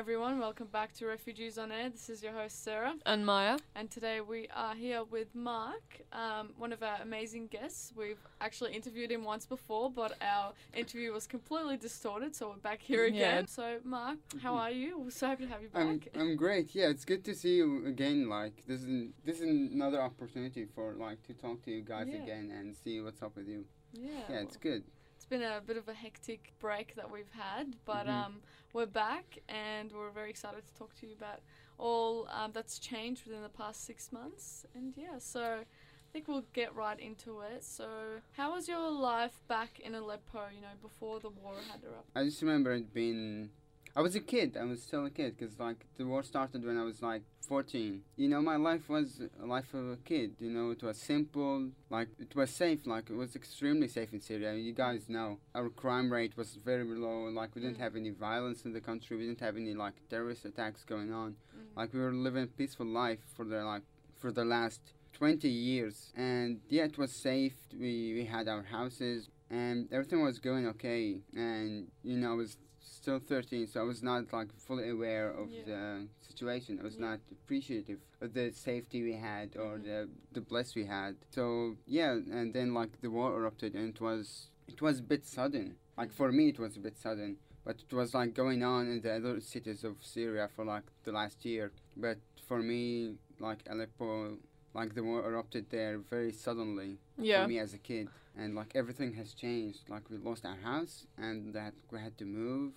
everyone, welcome back to Refugees on Air. This is your host Sarah, And Maya. and today we are here with Mark, um, one of our amazing guests. We've actually interviewed him once before, but our interview was completely distorted, so we're back here again. Yeah. So, Mark, how are you? We're so happy to have you back. I'm I'm great. Yeah, it's good to see you again. Like this is this is another opportunity for like to talk to you guys Yeah. again and see what's up with you. yeah, Yeah, it's well, good. it's been a bit of a hectic break that we've had, but Mhm. um, we're back and we're very excited to talk to you about all um, that's changed within the past six months. And yeah, so I think we'll get right into it. So, how was your life back in Aleppo? You know, before the war had erupted. I just remember it being. I was a kid. I was still a kid because like the war started when I was like 14. You know, my life was a life of a kid. You know, it was simple. Like it was safe. Like it was extremely safe in Syria. You guys know our crime rate was very low. Like we didn't Mm. have any violence in the country. We didn't have any like terrorist attacks going on. Mm. Like we were living a peaceful life for the like for the last 20 years and yeah it was safe we we had our houses and everything was going okay and you know I was still 13 so I was not like fully aware of Yeah. the situation I was Yeah. not appreciative of the safety we had or Mhm. the the bliss we had so yeah and then like the war erupted and it was it was a bit sudden like for me it was a bit sudden but it was like going on in the other cities of Syria for like the last year. But for me, like Aleppo, like the war erupted there very suddenly Yeah. for me as a kid, and like everything has changed. Like we lost our house, and that we had to move,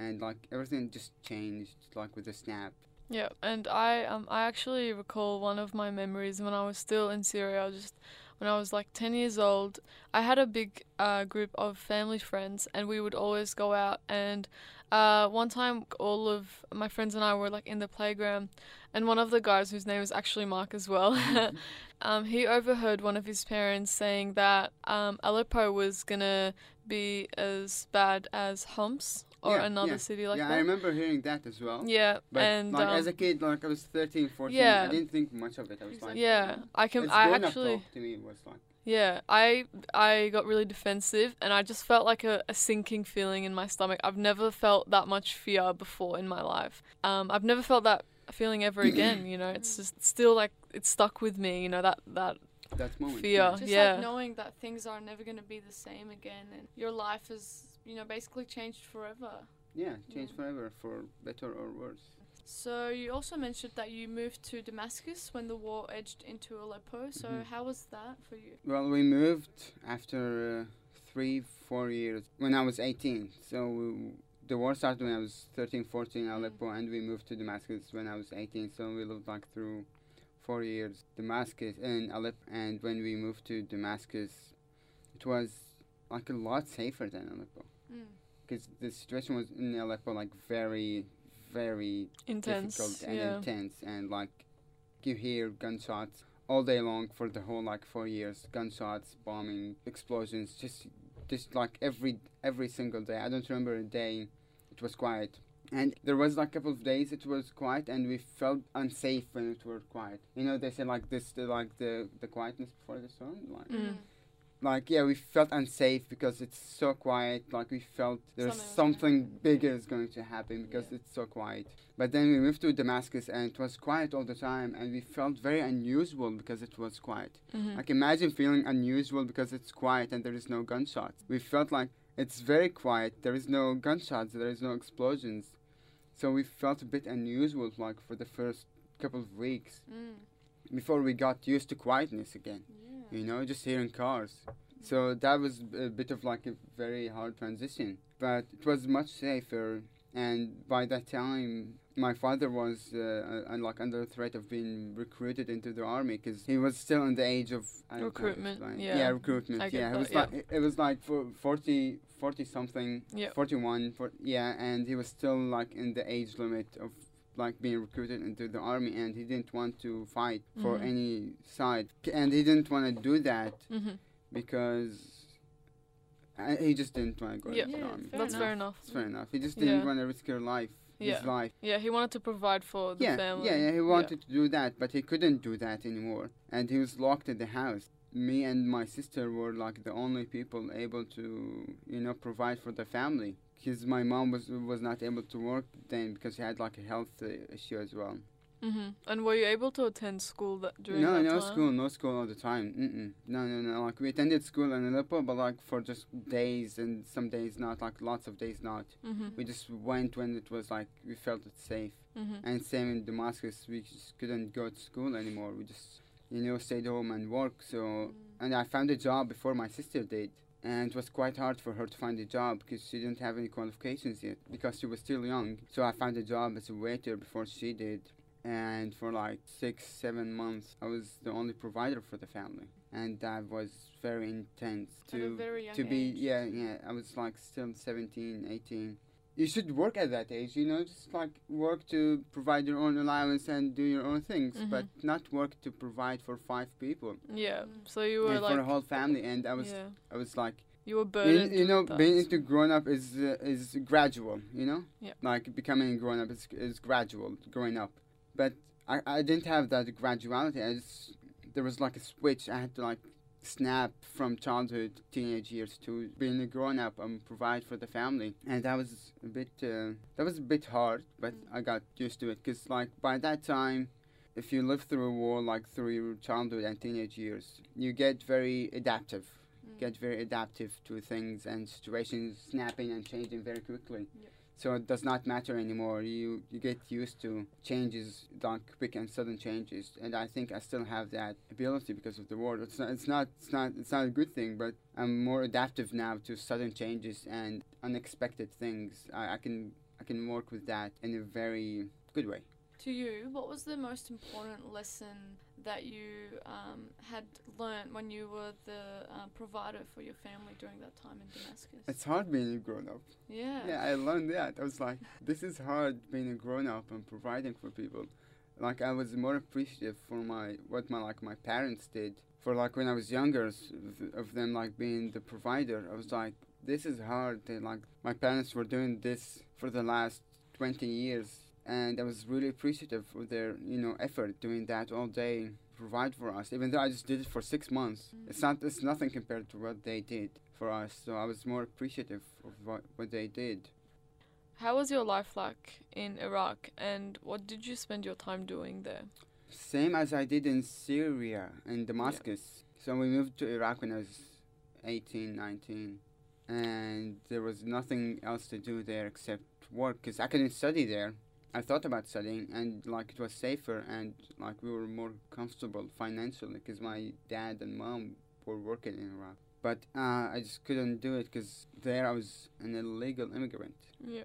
and like everything just changed like with a snap. Yeah, and I um I actually recall one of my memories when I was still in Syria, just when I was like 10 years old. I had a big uh, group of family friends, and we would always go out. And uh, one time, all of my friends and I were like in the playground, and one of the guys, whose name is actually Mark as well, um, he overheard one of his parents saying that um, Aleppo was gonna be as bad as Homs or Yeah, another yeah, city like yeah, that. I remember hearing that as well. Yeah, But and like um, as a kid, like I was 13, 14, Yeah. I didn't think much of it. I was like, yeah, I can. it's I grown-up actually, talk to me was like, yeah, I I got really defensive, and I just felt like a, a sinking feeling in my stomach. I've never felt that much fear before in my life. Um, I've never felt that feeling ever again. You know, it's just still like it's stuck with me. You know that that that moment. Fear. yeah. Just yeah. like knowing that things are never going to be the same again, and your life has, you know, basically changed forever. Yeah, changed Yeah. forever for better or worse. So you also mentioned that you moved to Damascus when the war edged into Aleppo. So Mhm. how was that for you? Well, we moved after uh, three, four years when I was 18. So we, the war started when I was 13, 14 in Aleppo, and we moved to Damascus when I was 18. So we lived like through four years Damascus and Aleppo. And when we moved to Damascus, it was like a lot safer than Aleppo Mm. because the situation was in Aleppo like very, very intense. difficult and yeah, intense and like you hear gunshots all day long for the whole like four years gunshots bombing explosions just just like every every single day i don't remember a day it was quiet and there was like a couple of days it was quiet and we felt unsafe when it was quiet you know they say like this the, like the the quietness before the storm like Mm. Like yeah we felt unsafe because it's so quiet. Like we felt there's Something something bigger is going to happen because Yeah. it's so quiet. But then we moved to damascus and it was quiet all the time and we felt very unusual because it was quiet. Mhm. like imagine feeling unusual because it's quiet and there is no gunshots. We felt like it's very quiet. There is no gunshots. There is no explosions. So we felt a bit unusual like for the first couple of weeks Mm. before we got used to quietness again. Yeah. You know, just hearing cars. So that was a bit of like a very hard transition, but it was much safer. And by that time, my father was uh, uh, like under threat of being recruited into the army because he was still in the age of don't know Recruitment, yeah. yeah, recruitment. Yeah, it was yeah. like it was like for 40, 40 something, Yeah. 41, for, yeah, and he was still like in the age limit of like being recruited into the army and he didn't want to fight for Mhm. any side and he didn't want to do that Mhm. because uh, he just didn't want to go Yeah. into the army. fair That's enough. fair enough. It's fair enough. He just didn't Yeah. want to risk her life, Yeah. his life. Yeah, he wanted to provide for the yeah, family. yeah, yeah. He wanted to do that, but he couldn't do that anymore, and he was locked in the house. Me and my sister were like the only people able to, you know, provide for the family because my mom was was not able to work then because she had like a health uh, issue as well. Mhm. And were you able to attend school that during no, that no time? school, no school all the time. Mm-mm. No, no, no. Like we attended school in Aleppo, but like for just days and some days not. Like lots of days not. Mhm. We just went when it was like we felt it safe. Mhm. And same in Damascus, we just couldn't go to school anymore. We just, you know, stayed home and work. So, Mm. and I found a job before my sister did, and it was quite hard for her to find a job because she didn't have any qualifications yet because she was still young. So I found a job as a waiter before she did, and for like six, seven months, I was the only provider for the family, and that was very intense to to be age. yeah yeah i was like still 17 18 you should work at that age you know just like work to provide your own allowance and do your own things but not work to provide for five people Yeah. So you were and like for a whole family and i was yeah. i was like You were you, burdened. you know being into grown up is uh, is gradual you know Yeah. like becoming grown up is, is gradual growing up but I, I didn't have that graduality i just there was like a switch i had to like snap from childhood teenage years to being a grown up and provide for the family and that was a bit uh, that was a bit hard but i got used to it because like by that time if you live through a war like through your childhood and teenage years you get very adaptive Mm. get very adaptive to things and situations snapping and changing very quickly Yep. So it does not matter anymore. You you get used to changes like quick and sudden changes. And i think i still have that ability because of the war it's not it's not it's not it's not a good thing but i'm more adaptive now to sudden changes and unexpected things. I, I can i can work with that in a very good way. To you, what was the most important lesson that you um, had learned when you were the uh, provider for your family during that time in Damascus? it's hard being a grown up yeah. Yeah, I learned that. I was like, this is hard being a grown up and providing for people. Like I was more appreciative for my what my like my parents did. For like when I was younger, of- them like being the provider. I was like, this is hard. They like my parents were doing this for the last twenty years, and I was really appreciative of their you know effort doing that all day, provide for us. Even though I just did it for six months, it's not it's nothing compared to what they did for us. So I was more appreciative of what what they did. How was your life like in Iraq, and what did you spend your time doing there? Same as I did in Syria in Damascus. So we moved to Iraq when I was 18, 19. And there was nothing else to do there except work because I couldn't study there. I thought about studying and like it was safer and like we were more comfortable financially because my dad and mom were working in Iraq. But uh, I just couldn't do it because there I was an illegal immigrant. Yeah.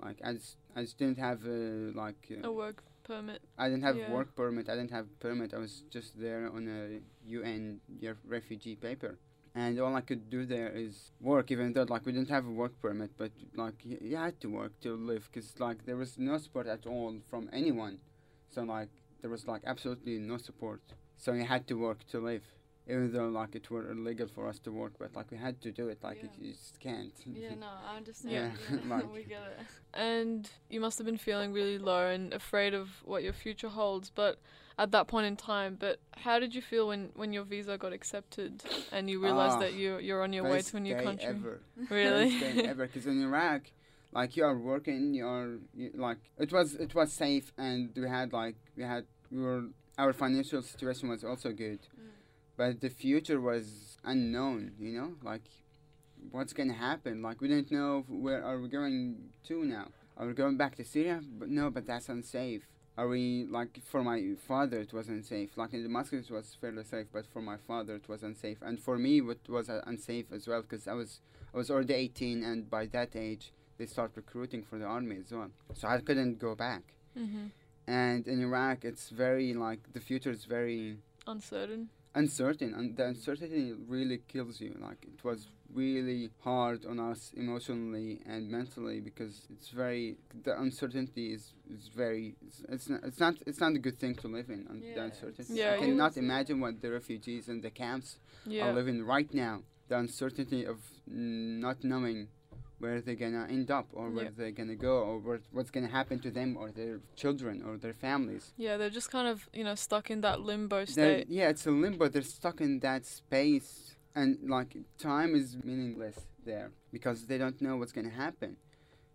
Like I just I just didn't have uh, like uh, A work permit. I didn't have Yeah. work permit. I didn't have permit. I was just there on a UN refugee paper, and all I could do there is work. Even though like we didn't have a work permit, but like you had to work to live, because like there was no support at all from anyone. So like there was like absolutely no support. So you had to work to live, even though like it were illegal for us to work, but like we had to do it. Like Yeah. you just can't. Yeah, no, I understand. Yeah, Yeah, like- we get it. And you must have been feeling really low and afraid of what your future holds, but at that point in time. But how did you feel when, when your visa got accepted and you realized Ah, that you you're on your way to a new country? Ever. Really? best day ever because in Iraq like you are working you are you, like it was it was safe and we had like we had we were our financial situation was also good Mm. but the future was unknown you know like what's gonna happen like we didn't know where are we going to now are we going back to Syria but no but that's unsafe are we like for my father it was unsafe like in Damascus it was fairly safe but for my father it was unsafe. And for me it was uh, unsafe as well because I was I was already 18 and by that age they start recruiting for the army as well. So I couldn't go back. Mm-hmm. and in Iraq it's very like the future is very Uncertain. uncertain and the uncertainty really kills you. Like it was really hard on us emotionally and mentally because it's very the uncertainty is, is very it's, it's not it's not it's not a good thing to live in un- Yeah, the uncertainty Yeah, i cannot imagine what the refugees and the camps Yeah. are living right now the uncertainty of not knowing where they're gonna end up or where Yeah. they're gonna go or where, what's gonna happen to them or their children or their families Yeah, they're just kind of, you know, stuck in that limbo they're, state. yeah, it's a limbo. They're stuck in that space, and like time is meaningless there because they don't know what's going to happen.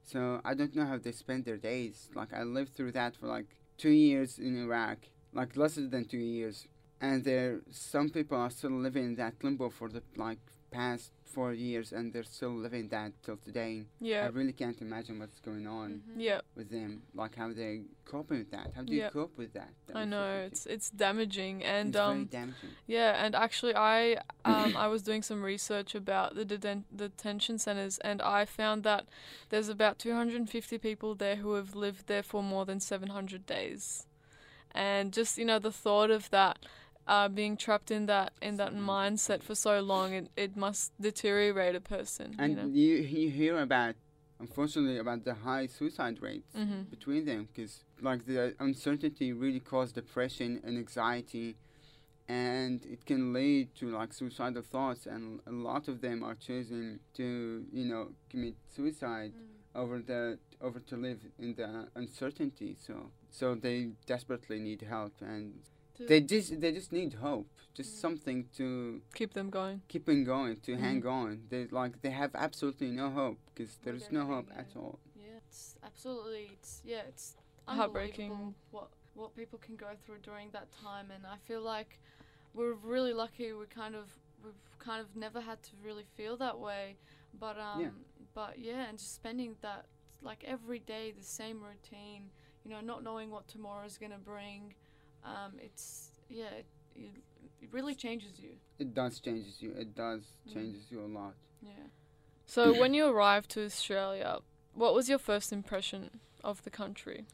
So I don't know how they spend their days. Like I lived through that for like two years in Iraq, like less than two years, and there some people are still living in that limbo for the like past four years, and they're still living that till today. Yeah. I really can't imagine what's going on Mhm. Yeah. with them, like how they coping with that. How do you Yeah. cope with that? That I know it's it's damaging and it's um damaging. yeah and actually I um I was doing some research about the deten- detention centers and I found that there's about 250 people there who have lived there for more than 700 days, and just you know the thought of that. Uh, being trapped in that in that mindset for so long, it, it must deteriorate a person. And you know? you you hear about, unfortunately, about the high suicide rates hmm between them because like the uncertainty really causes depression and anxiety, and it can lead to like suicidal thoughts, and a lot of them are choosing to you know commit suicide Mm. over the over to live in the uncertainty. So so they desperately need help and. Do- They just they just need hope, just something to Keep them going. keeping going, to hang Mhm. on. They like they have absolutely no hope because there's no hope everything, at all. Yeah, it's absolutely. It's yeah, it's Heartbreaking. unbelievable What what people can go through during that time, and I feel like we're really lucky. We kind of we've kind of never had to really feel that way, but um, Yeah. but yeah, and just spending that like every day the same routine, you know, not knowing what tomorrow's gonna bring, um, it's yeah, it, it, it really changes you. It does changes you. It does Mm. changes you a lot. Yeah. So when you arrived to Australia, what was your first impression of the country?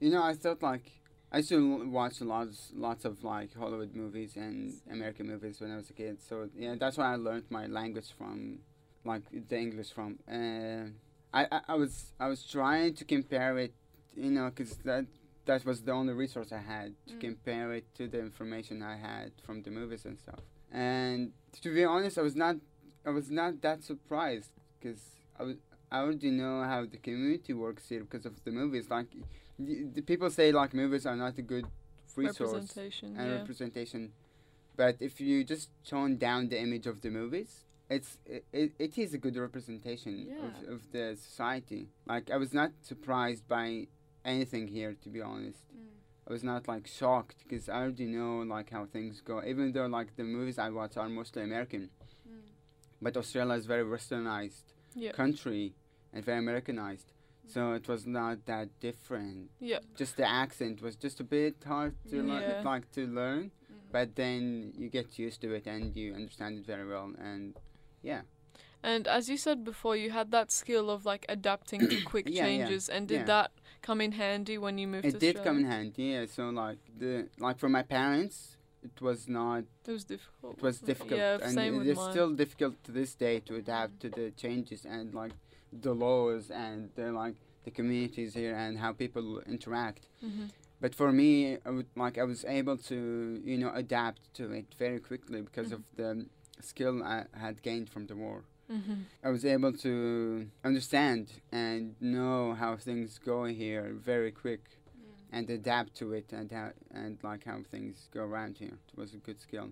You know, I felt like I used to l- watch lots lots of like Hollywood movies and American movies when I was a kid. So yeah, that's why I learned my language from, like the English from. Uh, I, I I was I was trying to compare it, you know, because that that was the only resource I had to Mm. compare it to the information I had from the movies and stuff. And to be honest, I was not I was not that surprised because I was I already know how the community works here because of the movies. Like the, the people say like movies are not a good resource Representation. and yeah. representation, but if you just tone down the image of the movies, it's it, it, is a good representation Yeah. of, of the society. Like I was not surprised by anything here, to be honest. Mm. I was not like shocked because I already know like how things go. Even though like the movies I watch are mostly American, Mm. but Australia is very westernized yeah. country and very Americanized. So it was not that different. Yeah. Just the accent was just a bit hard to Yeah. like to learn, Mm. but then you get used to it and you understand it very well. And yeah, And as you said before, you had that skill of like adapting to quick Yeah, yeah, changes. And did yeah. that come in handy when you moved it did come in handy. Yeah, so like the like for my parents, it was not. It was difficult. It was difficult, Yeah, and same it with is mine. still difficult to this day to adapt to the changes and like the laws and the like the communities here and how people interact. hmm But for me, I would like I was able to you know adapt to it very quickly because Mhm. of the skill I had gained from the war. Hmm I was able to understand and know how things go here very quick Mm. and adapt to it and how, and like how things go around here. It was a good skill.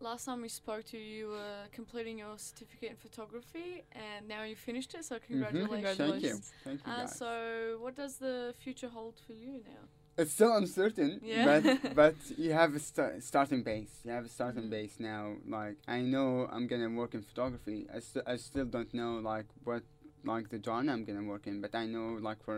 Last time we spoke to you, you were completing your certificate in photography, and now you finished it. So Mhm. congratulations! Thank you. Thank you Uh, so, what does the future hold for you now? It's still uncertain, Yeah. but but you have a sta- starting base. You have a starting Mhm. base now. Like I know I'm gonna work in photography. I st- I still don't know like what like the genre I'm gonna work in, but I know like for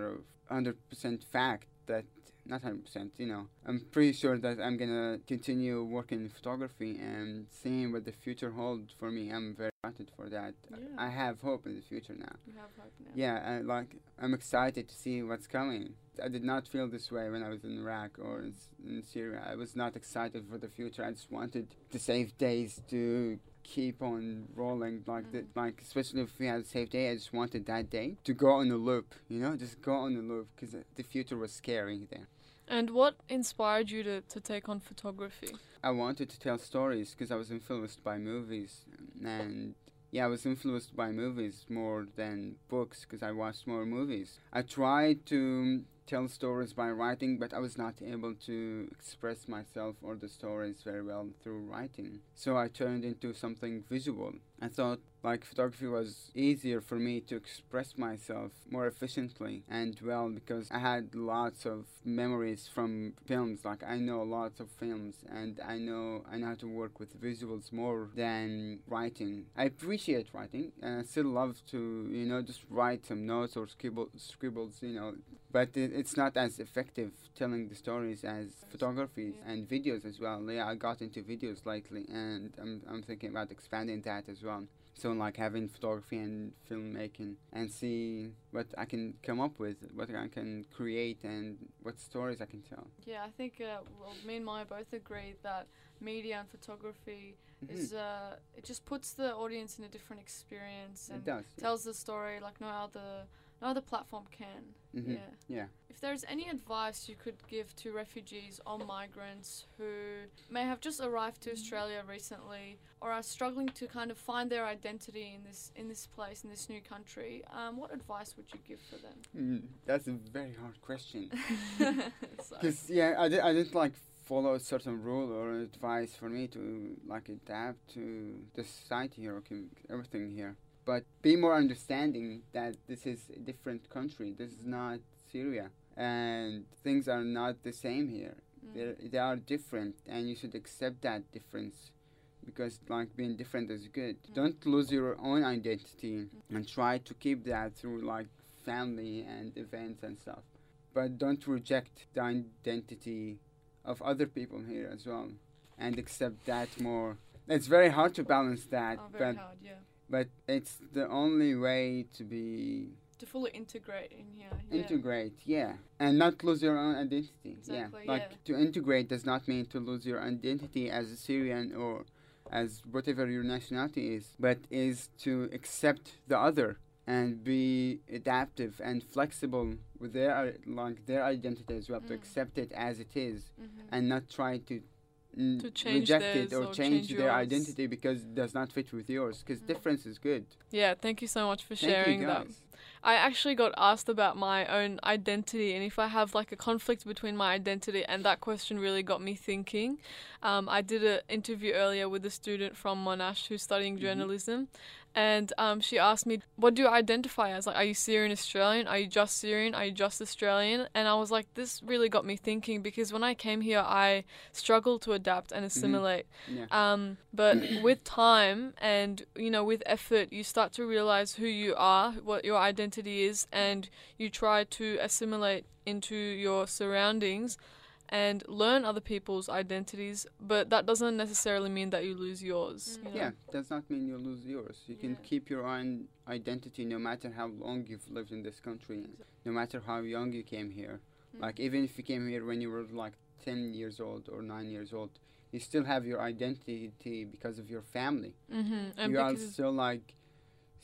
a hundred percent fact that not hundred percent. You know, I'm pretty sure that I'm gonna continue working in photography and seeing what the future holds for me. I'm very excited for that. Yeah. I have hope in the future now. You have hope now. Yeah, I, like I'm excited to see what's coming. I did not feel this way when I was in Iraq or in, in Syria. I was not excited for the future. I just wanted to save days to keep on rolling like the, Mhm. like especially if we had a safe day. I just wanted that day to go on a loop. You know, just go on a loop because the future was scary then. And what inspired you to, to take on photography? I wanted to tell stories because I was influenced by movies and yeah, I was influenced by movies more than books because I watched more movies. I tried to um, tell stories by writing, but I was not able to express myself or the stories very well through writing. So I turned into something visual. I thought, like photography was easier for me to express myself more efficiently and well because I had lots of memories from films. Like I know lots of films and I know I know how to work with visuals more than writing. I appreciate writing and I still love to you know just write some notes or scribble scribbles you know but it, it's not as effective telling the stories as photography and videos as well. Yeah, I got into videos lately, and I'm I'm thinking about expanding that as well. So like having photography and filmmaking, and see what I can come up with, what I can create, and what stories I can tell. Yeah, I think uh, well, me and Maya both agree that media and photography Mhm. is uh, it just puts the audience in a different experience and does. yeah. tells the story like no other no other platform can. Mhm. Yeah. Yeah. If there's any advice you could give to refugees or migrants who may have just arrived to Australia recently or are struggling to kind of find their identity in this in this place in this new country, um, what advice would you give for them? Mm, that's a very hard question. Because yeah, I, di- I didn't like follow a certain rule or advice for me to like adapt to the society here, okay, everything here. But be more understanding that this is a different country. This is not Syria, and things are not the same here. Mm. They they are different, and you should accept that difference. Because like being different is good. Mm. Don't lose your own identity and try to keep that through like family and events and stuff but don't reject the identity of other people here as well and accept that more it's very hard to balance that Oh, very but hard, yeah. But it's the only way to be To fully integrate in here. Yeah. integrate yeah and not lose your own identity Exactly, yeah like yeah. to integrate does not mean to lose your identity as a syrian or as whatever your nationality is but is to accept the other and be adaptive and flexible with their like their identity as well to Mm. accept it as it is Mhm. and not try to To change reject theirs or or change, change their identity because it does not fit with yours because Mm. difference is good Yeah, thank you so much for sharing that. I actually got asked about my own identity and if I have like a conflict between my identity, and that question really got me thinking. Um, I did an interview earlier with a student from Monash who's studying Mhm. journalism, and um, she asked me, "What do you identify as? Like, are you Syrian Australian? Are you just Syrian? Are you just Australian?" And I was like, this really got me thinking because when I came here, I struggled to adapt and assimilate. yeah Um, but with time and you know with effort, you start to realize who you are, what your identity is, and you try to assimilate into your surroundings and learn other people's identities. But that doesn't necessarily mean that you lose yours. you know? Yeah, does not mean you lose yours. You can keep your own identity no matter how long you've lived in this country, no matter how young you came here. Mm. Like even if you came here when you were like 10 years old or 9 years old, you still have your identity because of your family. Mm-hmm. And you are still like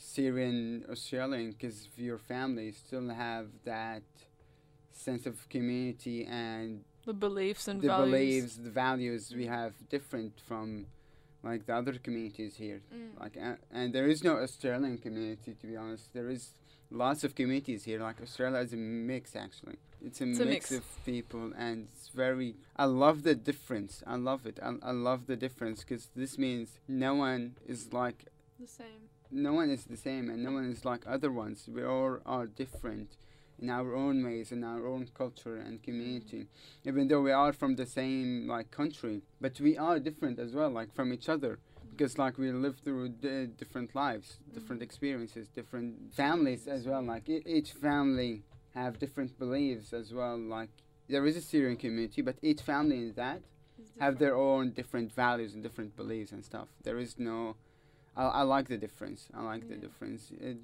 Syrian Australian because your family still have that sense of community and the beliefs and the values. beliefs, the values we have different from like the other communities here. Mm. Like, uh, and there is no Australian community to be honest. There is lots of communities here. Like Australia is a mix actually. It's a, It's a mix, mix. of people, and it's very. I love the difference. I love it. I, I love the difference because this means no one is like The same. No one is the same, and no one is like other ones. We all are different in our own ways, in our own culture and community. Even though we are from the same like country, but we are different as well, like from each other because like we live through di- different lives different Mhm. experiences different families as well like e- each family have different beliefs as well like there is a syrian community but each family in that have their own different values and different beliefs and stuff there is no i, I like the difference i like the difference it,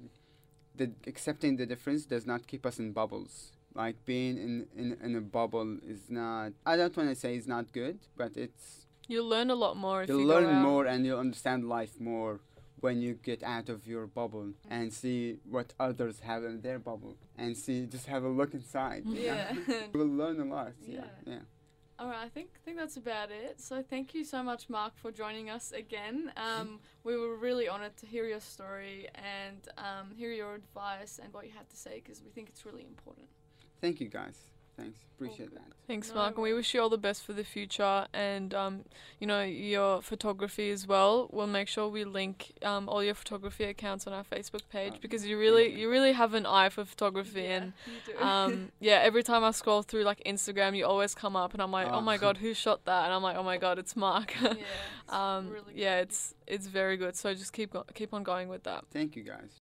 the accepting the difference does not keep us in bubbles like being in, in, in a bubble is not i don't want to say it's not good but it's You'll learn a lot more if you'll you learn go out. more and you'll understand life more when you get out of your bubble and see what others have in their bubble and see just have a look inside? Yeah. you will learn a lot yeah Yeah. yeah All right, I think think that's about it. So thank you so much, Mark, for joining us again. Um, we were really honoured to hear your story and um, hear your advice and what you had to say because we think it's really important. thank you guys Thanks. Appreciate that. Thanks, Mark, and we wish you all the best for the future. And um, you know your photography as well. We'll make sure we link um, all your photography accounts on our Facebook page Oh, because you really you. you really have an eye for photography yeah, and you do. um, yeah, every time I scroll through like Instagram, you always come up, and I'm like, oh, Oh. my god, who shot that? And I'm like, oh my god, it's Mark. yeah, it's um, really yeah, it's it's very good. So just keep go- keep on going with that. Thank you guys.